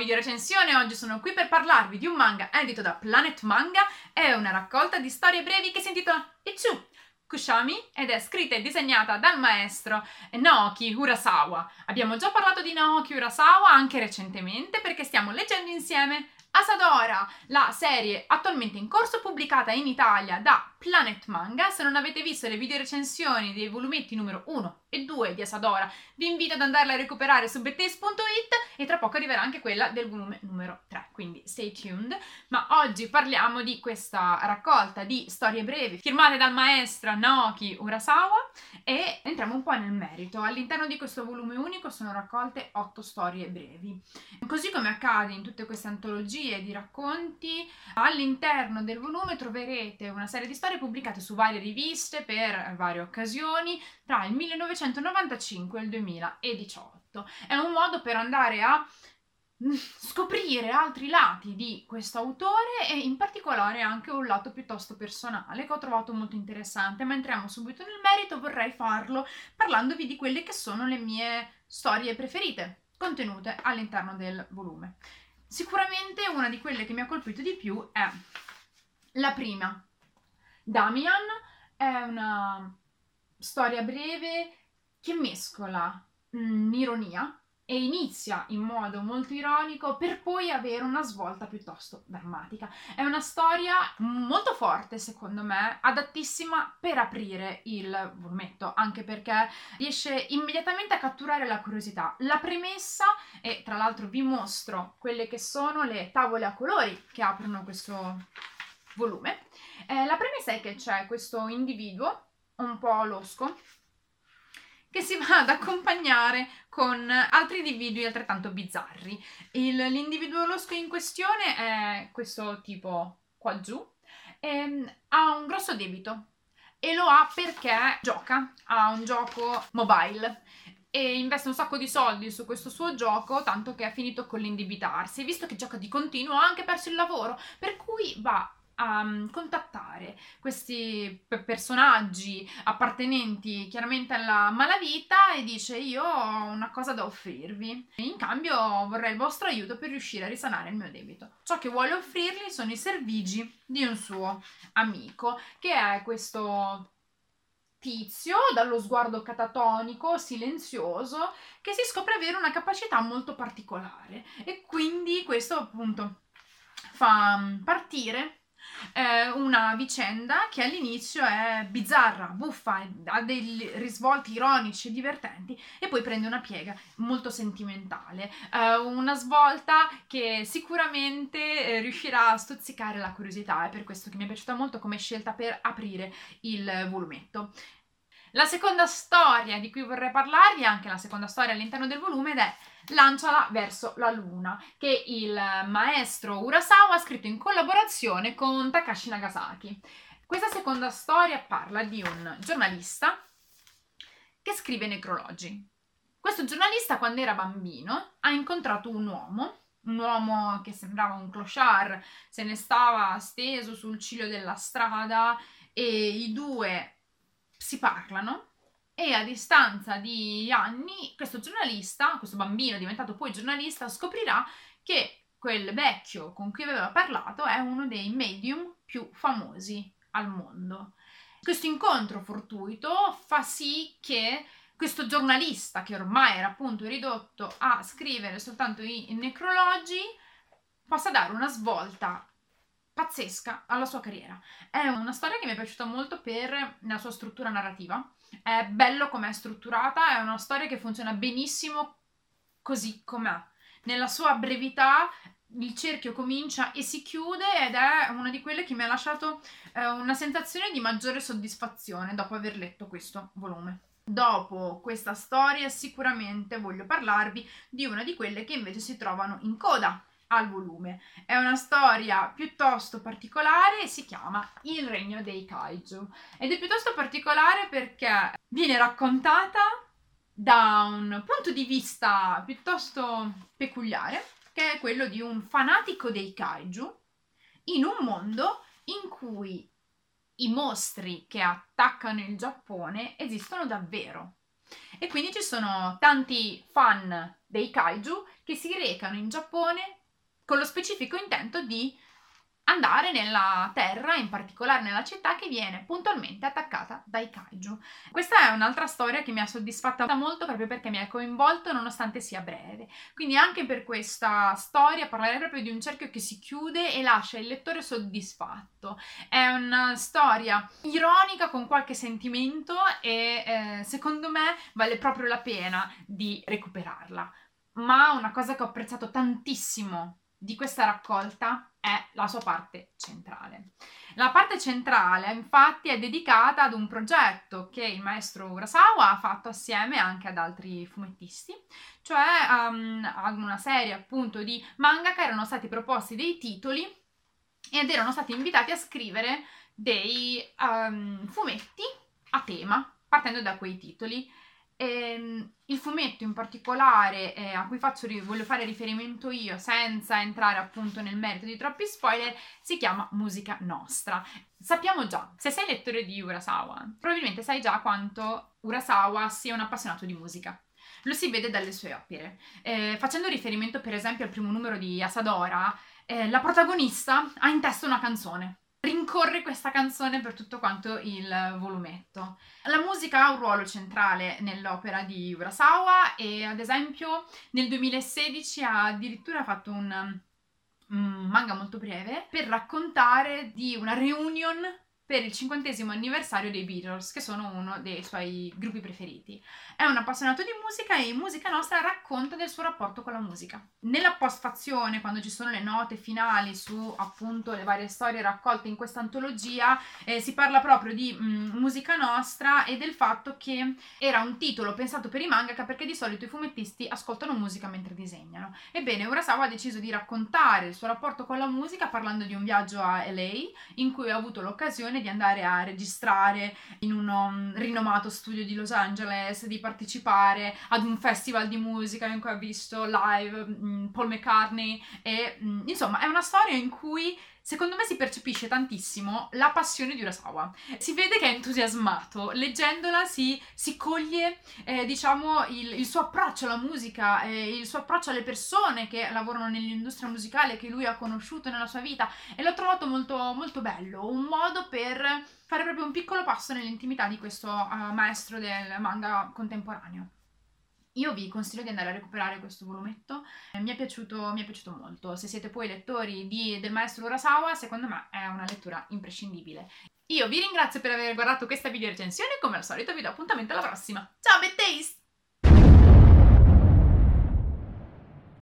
video recensione, oggi sono qui per parlarvi di un manga edito da Planet Manga, è una raccolta di storie brevi che si intitola Itsu Kushami ed è scritta e disegnata dal maestro Naoki Urasawa. Abbiamo già parlato di Naoki Urasawa anche recentemente perché stiamo leggendo insieme Asadora, la serie attualmente in corso pubblicata in Italia da Planet Manga. Se non avete visto le video recensioni dei volumetti numero 1 e 2 di Asadora, vi invito ad andarla a recuperare su bettes.it e tra poco arriverà anche quella del volume numero 3, quindi stay tuned. Ma oggi parliamo di questa raccolta di storie brevi firmate dal maestro Naoki Urasawa e entriamo un po' nel merito. All'interno di questo volume unico sono raccolte 8 storie brevi. Così come accade in tutte queste antologie antologie di racconti. All'interno del volume troverete una serie di storie pubblicate su varie riviste per varie occasioni tra il 1995 e il 2018. È un modo per andare a mm, scoprire altri lati di questo autore e in particolare anche un lato piuttosto personale che ho trovato molto interessante, ma entriamo subito nel merito, vorrei farlo parlandovi di quelle che sono le mie storie preferite contenute all'interno del volume. Sicuramente una di quelle che mi ha colpito di più è la prima. Damian è una storia breve che mescola mm, ironia e inizia in modo molto ironico per poi avere una svolta piuttosto drammatica. È una storia molto forte, secondo me, adattissima per aprire il volumetto, anche perché riesce immediatamente a catturare la curiosità. La premessa, e tra l'altro vi mostro quelle che sono le tavole a colori che aprono questo volume, eh, la premessa è che c'è questo individuo un po' losco che si va ad accompagnare con altri individui altrettanto bizzarri. Il, l'individuo losco in questione è questo tipo qua giù, e ehm, ha un grosso debito e lo ha perché gioca a un gioco mobile e investe un sacco di soldi su questo suo gioco, tanto che ha finito con l'indebitarsi. Visto che gioca di continuo, ha anche perso il lavoro, per cui va a mm, contattare questi personaggi appartenenti chiaramente alla malavita e dice io ho una cosa da offrirvi. In cambio vorrei il vostro aiuto per riuscire a risanare il mio debito. Ciò che vuole offrirgli sono i servigi di un suo amico, che è questo tizio dallo sguardo catatonico, silenzioso, che si scopre avere una capacità molto particolare e quindi questo appunto fa mm, partire eh, una vicenda che all'inizio è bizzarra, buffa, ha dei risvolti ironici e divertenti e poi prende una piega molto sentimentale, eh, una svolta che sicuramente eh, riuscirà a stuzzicare la curiosità, è per questo che mi è piaciuta molto come scelta per aprire il volumetto. La seconda storia di cui vorrei parlarvi, anche la seconda storia all'interno del volume, è Lanciala verso la luna, che il maestro Urasawa ha scritto in collaborazione con Takashi Nagasaki. Questa seconda storia parla di un giornalista che scrive necrologi. Questo giornalista, quando era bambino, ha incontrato un uomo, un uomo che sembrava un clochard, se ne stava steso sul ciglio della strada e i due si parlano e a distanza di anni questo giornalista, questo bambino diventato poi giornalista, scoprirà che quel vecchio con cui aveva parlato è uno dei medium più famosi al mondo. Questo incontro fortuito fa sì che questo giornalista, che ormai era appunto ridotto a scrivere soltanto i necrologi, possa dare una svolta pazzesca alla sua carriera. È una storia che mi è piaciuta molto per la sua struttura narrativa. È bello come è strutturata, è una storia che funziona benissimo così com'è. Nella sua brevità il cerchio comincia e si chiude ed è una di quelle che mi ha lasciato eh, una sensazione di maggiore soddisfazione dopo aver letto questo volume. Dopo questa storia sicuramente voglio parlarvi di una di quelle che invece si trovano in coda al volume. È una storia piuttosto particolare si chiama Il regno dei kaiju. Ed è piuttosto particolare perché viene raccontata da un punto di vista piuttosto peculiare, che è quello di un fanatico dei kaiju in un mondo in cui i mostri che attaccano il Giappone esistono davvero e quindi ci sono tanti fan dei kaiju che si recano in Giappone con lo specifico intento di andare nella terra, in particolare nella città che viene puntualmente attaccata dai kaiju. Questa è un'altra storia che mi ha soddisfatta molto proprio perché mi ha coinvolto nonostante sia breve. Quindi anche per questa storia parlerei proprio di un cerchio che si chiude e lascia il lettore soddisfatto. È una storia ironica con qualche sentimento e eh, secondo me vale proprio la pena di recuperarla. Ma una cosa che ho apprezzato tantissimo di questa raccolta è la sua parte centrale. La parte centrale infatti è dedicata ad un progetto che il maestro Urasawa ha fatto assieme anche ad altri fumettisti, cioè um, ad una serie appunto di manga che erano stati proposti dei titoli ed erano stati invitati a scrivere dei um, fumetti a tema partendo da quei titoli Ehm, il fumetto in particolare eh, a cui faccio, voglio fare riferimento io senza entrare appunto nel merito di troppi spoiler si chiama Musica Nostra. Sappiamo già, se sei lettore di Urasawa, probabilmente sai già quanto Urasawa sia un appassionato di musica. Lo si vede dalle sue opere. Eh, facendo riferimento per esempio al primo numero di Asadora, eh, la protagonista ha in testa una canzone rincorre questa canzone per tutto quanto il volumetto. La musica ha un ruolo centrale nell'opera di Urasawa e ad esempio nel 2016 ha addirittura fatto un, un manga molto breve per raccontare di una reunion per il cinquantesimo anniversario dei Beatles, che sono uno dei suoi gruppi preferiti. È un appassionato di musica e in Musica Nostra racconta del suo rapporto con la musica. Nella postfazione, quando ci sono le note finali su appunto le varie storie raccolte in questa antologia, eh, si parla proprio di mh, mm, Musica Nostra e del fatto che era un titolo pensato per i mangaka perché di solito i fumettisti ascoltano musica mentre disegnano. Ebbene, Urasawa ha deciso di raccontare il suo rapporto con la musica parlando di un viaggio a LA in cui ha avuto l'occasione di andare a registrare in un um, rinomato studio di Los Angeles, di partecipare ad un festival di musica in cui ha visto live um, Paul McCartney e um, insomma è una storia in cui Secondo me si percepisce tantissimo la passione di Urasawa. Si vede che è entusiasmato. Leggendola si, si coglie, eh, diciamo, il, il, suo approccio alla musica, eh, il suo approccio alle persone che lavorano nell'industria musicale che lui ha conosciuto nella sua vita e l'ho trovato molto, molto bello. Un modo per fare proprio un piccolo passo nell'intimità di questo uh, maestro del manga contemporaneo. Io vi consiglio di andare a recuperare questo volumetto, mi è piaciuto, mi è piaciuto molto. Se siete poi lettori di, del maestro Urasawa, secondo me è una lettura imprescindibile. Io vi ringrazio per aver guardato questa video recensione, come al solito vi do appuntamento alla prossima. Ciao, Taste!